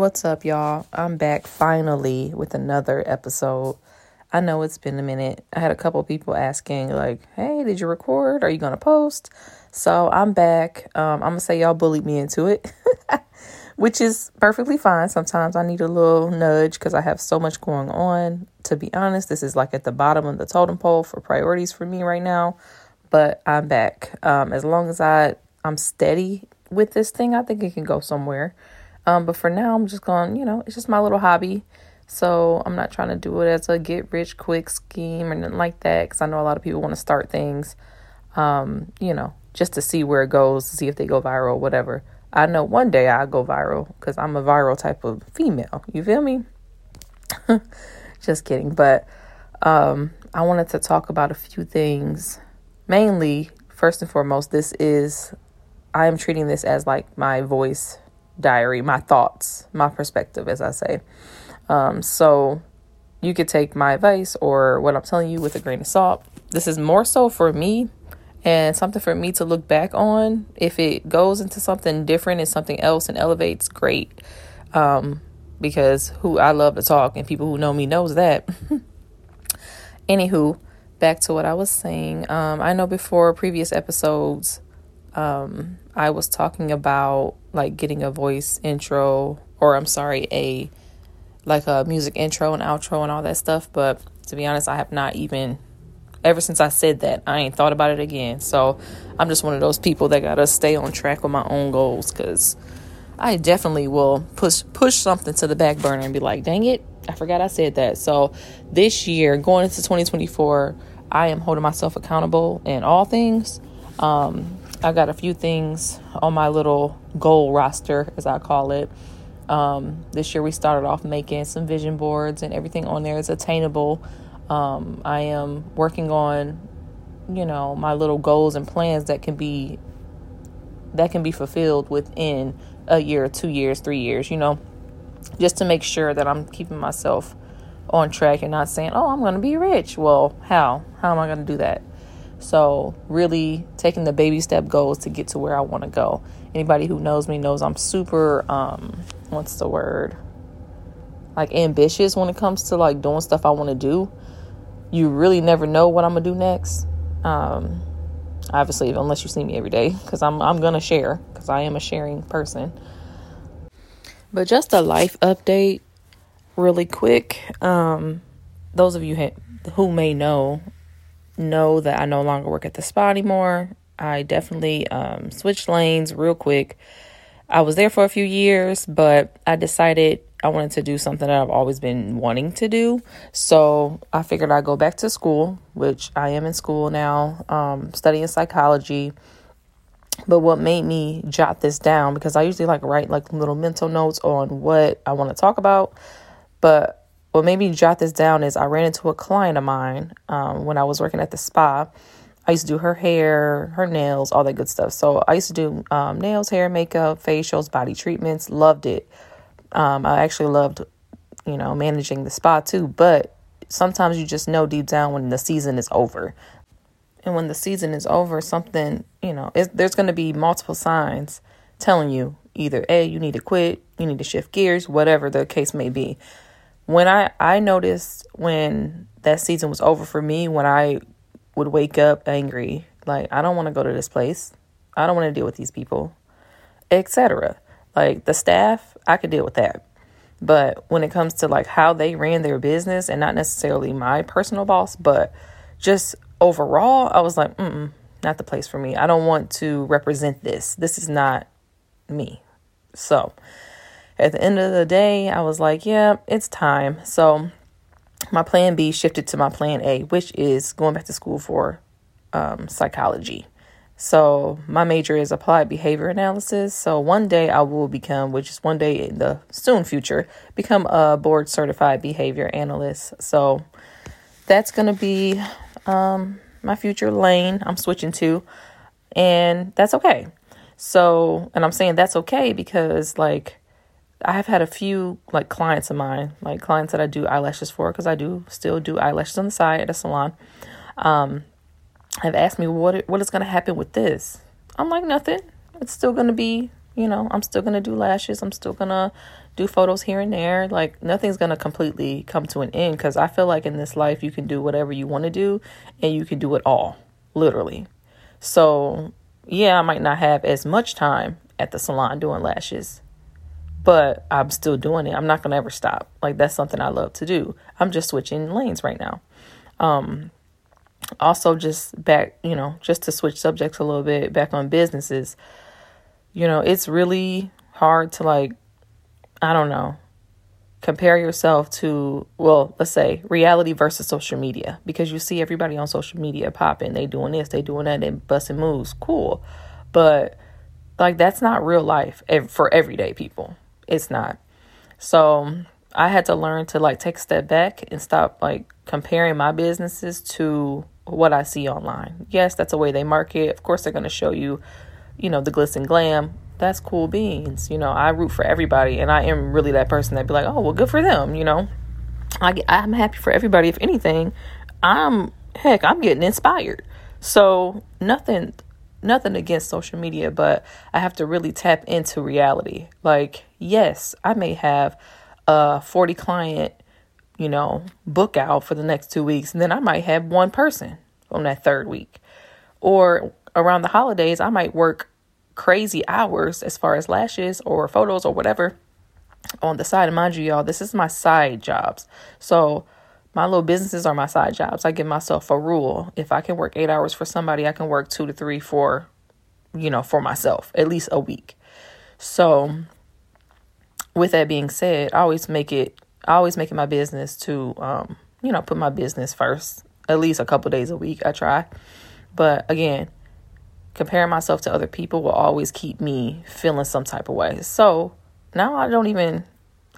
What's up, y'all? I'm back finally with another episode. I know it's been a minute. I had a couple people asking, like, hey, did you record? Are you going to post? So I'm back. Um, I'm going to say y'all bullied me into it, which is perfectly fine. Sometimes I need a little nudge because I have so much going on. To be honest, this is like at the bottom of the totem pole for priorities for me right now. But I'm back. Um, as long as I, I'm steady with this thing, I think it can go somewhere. Um, but for now, I'm just going, you know, it's just my little hobby. So I'm not trying to do it as a get rich quick scheme or nothing like that because I know a lot of people want to start things, um, you know, just to see where it goes, to see if they go viral, whatever. I know one day I'll go viral because I'm a viral type of female. You feel me? just kidding. But um, I wanted to talk about a few things. Mainly, first and foremost, this is, I am treating this as like my voice diary, my thoughts, my perspective, as I say. Um, so you could take my advice or what I'm telling you with a grain of salt. This is more so for me and something for me to look back on. If it goes into something different and something else and elevates, great. Um, because who I love to talk and people who know me knows that. Anywho, back to what I was saying. Um, I know before previous episodes, um, I was talking about like getting a voice intro, or I'm sorry, a like a music intro and outro and all that stuff. But to be honest, I have not even ever since I said that, I ain't thought about it again. So I'm just one of those people that gotta stay on track with my own goals because I definitely will push push something to the back burner and be like, dang it, I forgot I said that. So this year, going into 2024, I am holding myself accountable in all things. Um, I got a few things on my little goal roster, as I call it. Um, this year we started off making some vision boards, and everything on there is attainable. Um, I am working on, you know, my little goals and plans that can be that can be fulfilled within a year, two years, three years. You know, just to make sure that I'm keeping myself on track and not saying, "Oh, I'm going to be rich." Well, how? How am I going to do that? So, really taking the baby step goals to get to where I want to go. Anybody who knows me knows I'm super um what's the word? Like ambitious when it comes to like doing stuff I want to do. You really never know what I'm going to do next. Um obviously unless you see me every day cuz I'm I'm going to share cuz I am a sharing person. But just a life update really quick. Um those of you ha- who may know know that I no longer work at the spa anymore. I definitely um, switched lanes real quick. I was there for a few years, but I decided I wanted to do something that I've always been wanting to do. So I figured I'd go back to school, which I am in school now, um, studying psychology. But what made me jot this down, because I usually like write like little mental notes on what I want to talk about. But what made me jot this down is I ran into a client of mine um, when I was working at the spa. I used to do her hair, her nails, all that good stuff. So I used to do um, nails, hair, makeup, facials, body treatments. Loved it. Um, I actually loved, you know, managing the spa too. But sometimes you just know deep down when the season is over. And when the season is over, something, you know, there's going to be multiple signs telling you either, A, you need to quit, you need to shift gears, whatever the case may be when I I noticed when that season was over for me when I would wake up angry like I don't want to go to this place. I don't want to deal with these people, etc. Like the staff, I could deal with that. But when it comes to like how they ran their business and not necessarily my personal boss, but just overall, I was like, mm not the place for me. I don't want to represent this. This is not me. So, at the end of the day, I was like, yeah, it's time. So my plan B shifted to my plan A, which is going back to school for um, psychology. So my major is applied behavior analysis. So one day I will become, which is one day in the soon future, become a board certified behavior analyst. So that's to be um, my future lane I'm switching to. And that's okay. So, and I'm saying that's okay because like I have had a few like clients of mine, like clients that I do eyelashes for, because I do still do eyelashes on the side at a salon. Um, have asked me what what is going to happen with this. I'm like nothing. It's still going to be You know, I'm still going to do lashes. I'm still going to do photos here and there. Like nothing's going to completely come to an end cuz I feel like in this life you can do whatever you want to do and you can do it all, literally. So, yeah, I might not have as much time at the salon doing lashes, but I'm still doing it. I'm not going to ever stop. Like that's something I love to do. I'm just switching lanes right now. Um also just back, you know, just to switch subjects a little bit back on businesses. You know, it's really hard to like I don't know, compare yourself to well let's say reality versus social media because you see everybody on social media popping they doing this they doing that and busting moves cool but like that's not real life for everyday people it's not so i had to learn to like take a step back and stop like comparing my businesses to what i see online yes that's the way they market of course they're going to show you you know the glitz and glam that's cool beans. You know, I root for everybody, and I am really that person that be like, oh, well, good for them. You know, I I'm happy for everybody. If anything, I'm heck, I'm getting inspired. So nothing, nothing against social media, but I have to really tap into reality. Like, yes, I may have a 40 client, you know, book out for the next two weeks, and then I might have one person on that third week, or around the holidays, I might work crazy hours as far as lashes or photos or whatever on the side. And mind you, y'all, this is my side jobs. So my little businesses are my side jobs. I give myself a rule. If I can work eight hours for somebody, I can work two to three for, you know, for myself, at least a week. So with that being said, I always make it I always make it my business to um, you know, put my business first. At least a couple days a week I try. But again, comparing myself to other people will always keep me feeling some type of way. So now I don't even,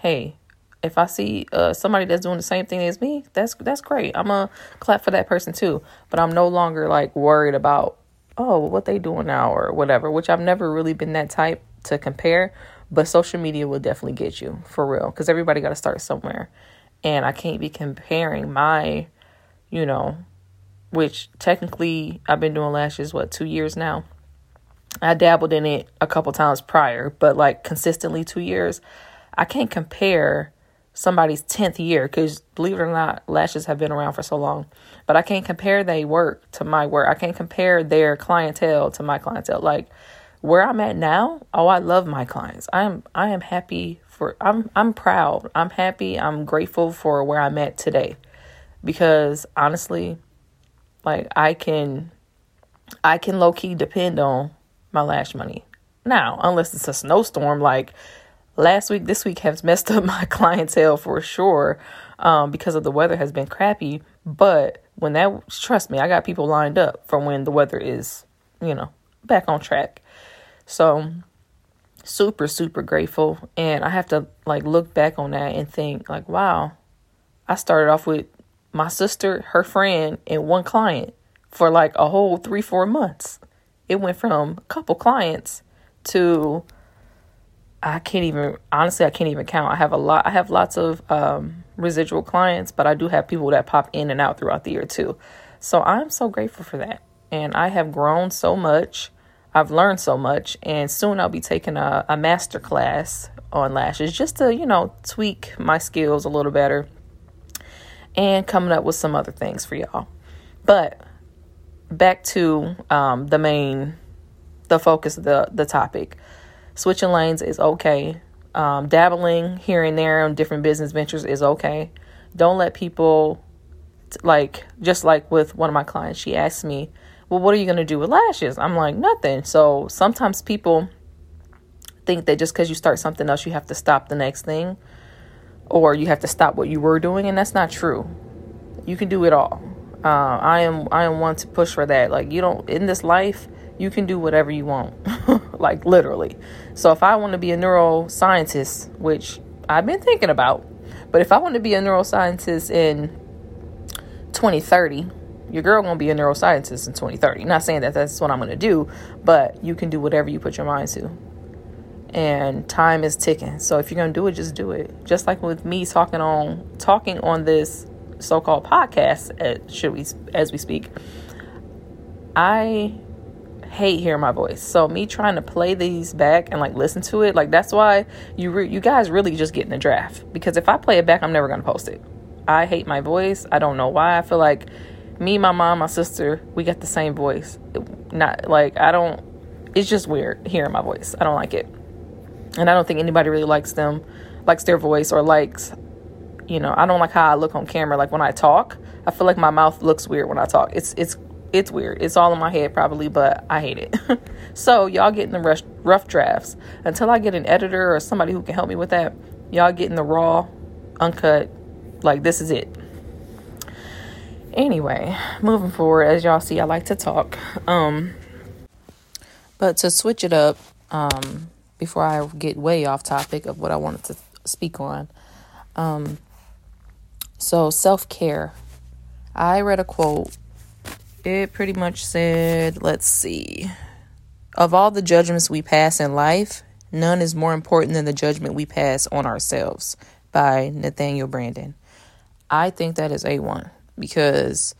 hey, if I see uh, somebody that's doing the same thing as me, that's that's great. I'm gonna clap for that person too. But I'm no longer like worried about oh what they doing now or whatever. Which I've never really been that type to compare. But social media will definitely get you for real because everybody got to start somewhere, and I can't be comparing my, you know, which technically I've been doing lashes, what, two years now? I dabbled in it a couple times prior, but like consistently two years. I can't compare somebody's 10th year because believe it or not, lashes have been around for so long. But I can't compare their work to my work. I can't compare their clientele to my clientele. Like where I'm at now, oh, I love my clients. I am I am happy for I'm I'm proud. I'm happy. I'm grateful for where I'm at today. Because honestly, like I can I can low key depend on my lash money. Now, unless it's a snowstorm like last week, this week has messed up my clientele for sure um, because of the weather has been crappy. But when that, trust me, I got people lined up for when the weather is, you know, back on track. So super, super grateful. And I have to like look back on that and think, like, wow, I started off with my sister, her friend, and one client for like a whole three, four months. It went from a couple clients to I can't even honestly I can't even count. I have a lot I have lots of um, residual clients, but I do have people that pop in and out throughout the year too. So I'm so grateful for that. And I have grown so much. I've learned so much and soon I'll be taking a, a master class on lashes just to, you know, tweak my skills a little better and coming up with some other things for y'all. But back to um, the main, the focus of the, the topic. Switching lanes is okay. Um, dabbling here and there on different business ventures is okay. Don't let people, like, just like with one of my clients, she asked me, Well, what are you going to do with lashes? I'm like, Nothing. So sometimes people think that just because you start something else, you have to stop the next thing or you have to stop what you were doing and that's not true you can do it all uh, i am i am one to push for that like you don't in this life you can do whatever you want like literally so if i want to be a neuroscientist which i've been thinking about but if i want to be a neuroscientist in 2030 your girl gonna be a neuroscientist in 2030 not saying that that's what i'm gonna do but you can do whatever you put your mind to and time is ticking. So if you're to do it, just do it. Just like with me talking on talking on this so-called podcast, uh, should we as we speak, I hate hearing my voice. So me trying to play these back and like listen to it, like that's why you re- you guys really just get in the draft because if I play it back, I'm never gonna post it. I hate my voice. I don't know why. I feel like me, my mom, my sister, we got the same voice. Not like I don't. It's just weird hearing my voice. I don't like it, and I don't think anybody really likes them, likes their voice or likes. You know, I don't like how I look on camera. Like when I talk, I feel like my mouth looks weird when I talk. It's it's it's weird. It's all in my head probably, but I hate it. so y'all get in the rush, rough drafts until I get an editor or somebody who can help me with that. Y'all get in the raw, uncut. Like this is it. Anyway, moving forward, as y'all see, I like to talk. Um, but to switch it up, um, before I get way off topic of what I wanted to speak on, um, so self care. I read a quote it pretty much said, let's see. Of all the judgments we pass in life, none is more important than the judgment we pass on ourselves by Nathaniel Branden. I think that is A1 because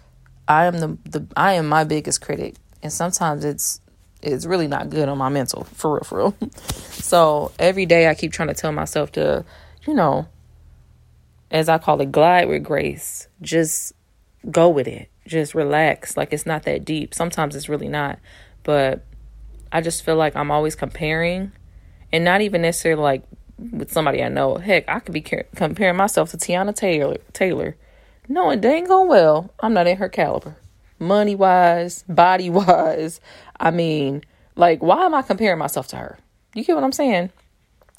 I am the, the I am my biggest critic and sometimes it's it's really not good on my mental for real for real. so every day I keep trying to tell myself to, you know, as I call it, glide with grace. Just go with it just relax. Like it's not that deep. Sometimes it's really not. But I just feel like I'm always comparing and not even necessarily like with somebody I know. Heck, I could be comparing myself to Teyana Taylor. Taylor. Knowing dang go well, I'm not in her caliber. Money wise, body wise. I mean, like, why am I comparing myself to her? You get what I'm saying?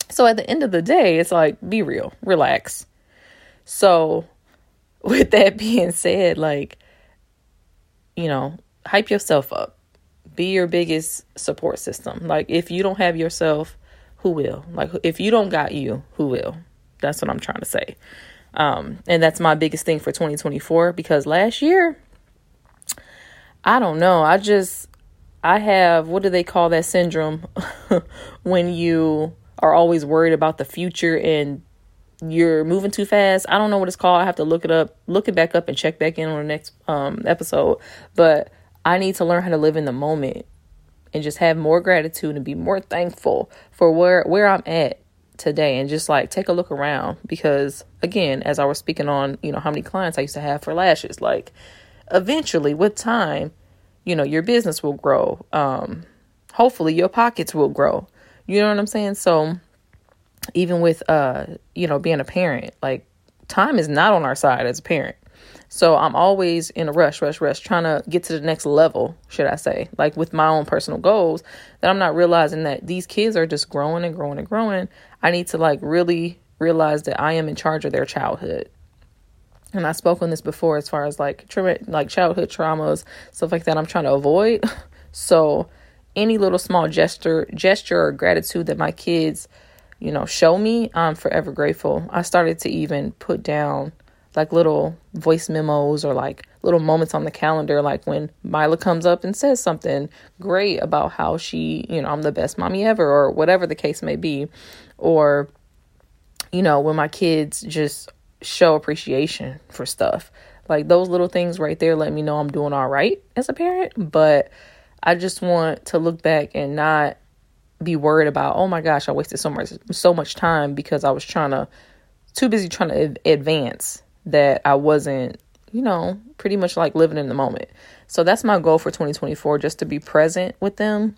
So at the end of the day, it's like, be real, relax. So, with that being said, like, you know, hype yourself up. Be your biggest support system. Like if you don't have yourself, who will? Like if you don't got you, who will? That's what I'm trying to say. Um, and that's my biggest thing for 2024 because last year, I don't know. I just, I have, what do they call that syndrome when you are always worried about the future and you're moving too fast. I don't know what it's called. I have to look it up, look it back up, and check back in on the next um, episode. But I need to learn how to live in the moment and just have more gratitude and be more thankful for where where I'm at today and just like take a look around because again as I was speaking on you know how many clients I used to have for lashes like eventually with time you know your business will grow um hopefully your pockets will grow you know what I'm saying so even with uh you know being a parent like time is not on our side as a parent. So i'm always in a rush rush rush trying to get to the next level should i say like with my own personal goals that i'm not realizing that these kids are just growing and growing and growing. I need to like really realize that i am in charge of their childhood. And i spoke on this before as far as like tra- like childhood traumas stuff like that i'm trying to avoid. So any little small gesture gesture or gratitude that my kids you know, show me, I'm forever grateful. I started to even put down like little voice memos or like little moments on the calendar, like when Mila comes up and says something great about how she, you know, I'm the best mommy ever, or whatever the case may be. Or, you know, when my kids just show appreciation for stuff. Like those little things right there let me know I'm doing all right as a parent. But I just want to look back and not be worried about, oh my gosh, I wasted so much so much time because I was trying to too busy trying to advance that I wasn't, you know, pretty much like living in the moment. So that's my goal for 2024 just to be present with them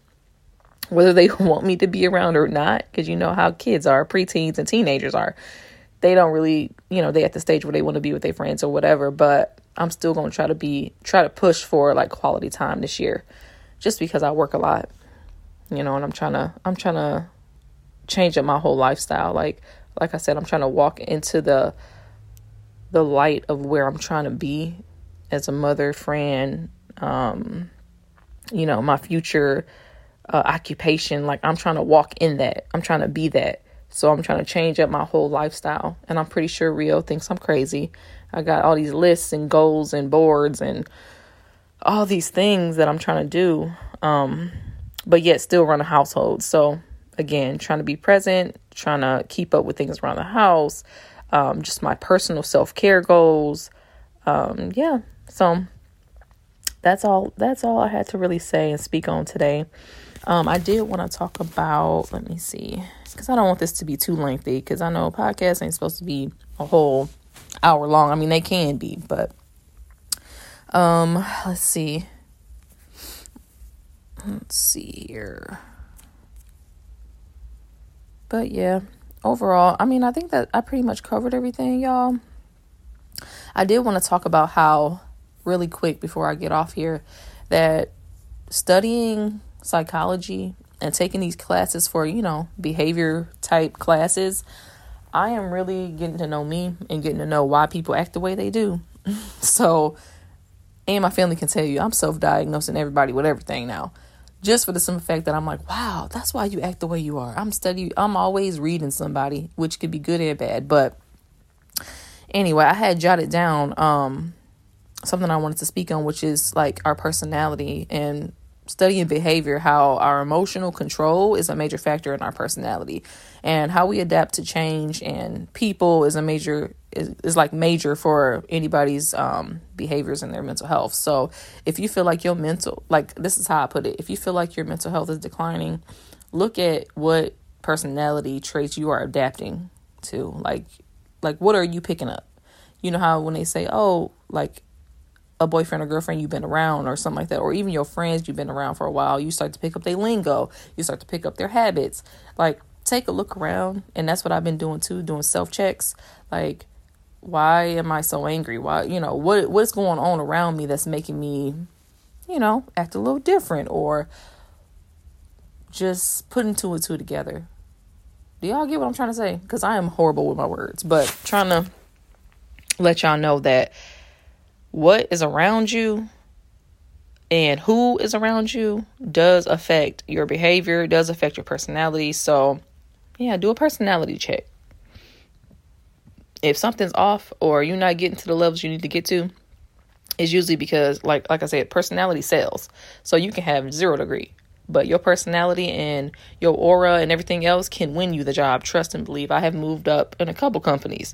whether they want me to be around or not because you know how kids are, preteens and teenagers are. They don't really, you know, they at the stage where they want to be with their friends or whatever, but I'm still going to try to be try to push for like quality time this year just because I work a lot you know, and I'm trying to I'm trying to change up my whole lifestyle. Like like I said, I'm trying to walk into the the light of where I'm trying to be as a mother, friend, um, you know, my future uh, occupation. Like I'm trying to walk in that. I'm trying to be that. So I'm trying to change up my whole lifestyle. And I'm pretty sure Rio thinks I'm crazy. I got all these lists and goals and boards and all these things that I'm trying to do. Um, but yet still run a household. So again, trying to be present, trying to keep up with things around the house, um, just my personal self care goals. Um, yeah, so that's all that's all I had to really say and speak on today. Um, I did want to talk about, let me see, because I don't want this to be too lengthy, because I know podcasts ain't supposed to be a whole hour long. I mean, they can be, but um, let's see. Let's see here. But yeah, overall, I mean, I think that I pretty much covered everything, y'all. I did want to talk about how, really quick before I get off here, that studying psychology and taking these classes for, you know, behavior type classes, I am really getting to know me and getting to know why people act the way they do. so, and my family can tell you, I'm self diagnosing everybody with everything now. Just for the simple fact that I'm like, wow, that's why you act the way you are. I'm studying, I'm always reading somebody, which could be good and bad. But anyway, I had jotted down um, something I wanted to speak on, which is like our personality and studying behavior how our emotional control is a major factor in our personality. And how we adapt to change and people is a major is, is like major for anybody's um, behaviors and their mental health. So if you feel like your mental like this is how i put it if you feel like your mental health is declining look at what personality traits you are adapting to. Like like what are you picking up? You know how when they say oh like a boyfriend or girlfriend you've been around or something like that, or even your friends you've been around for a while, you start to pick up their lingo, you start to pick up their habits. Like, take a look around, and that's what I've been doing too, doing self checks. Like, why am I so angry? Why, you know, what what's going on around me that's making me, you know, act a little different or just putting two and two together. Do y'all get what I'm trying to say? Because I am horrible with my words, but trying to let y'all know that what is around you and who is around you does affect your behavior, does affect your personality. So, yeah, do a personality check. If something's off or you're not getting to the levels you need to get to, it's usually because like like I said, personality sells. So you can have 0 degree, but your personality and your aura and everything else can win you the job. Trust and believe. I have moved up in a couple companies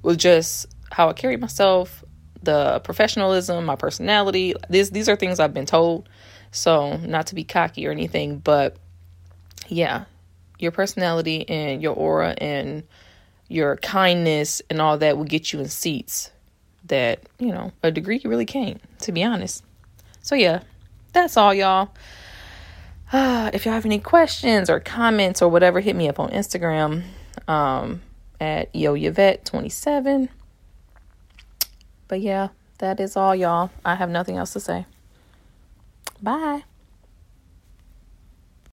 with just how I carry myself, the professionalism, my personality. These these are things I've been told. So, not to be cocky or anything, but yeah, your personality and your aura and your kindness and all that will get you in seats that, you know, a degree really can't, to be honest. So, yeah, that's all, y'all. Uh, if y'all have any questions or comments or whatever, hit me up on Instagram um, at YoYvette27. But yeah, that is all, y'all. I have nothing else to say. Bye.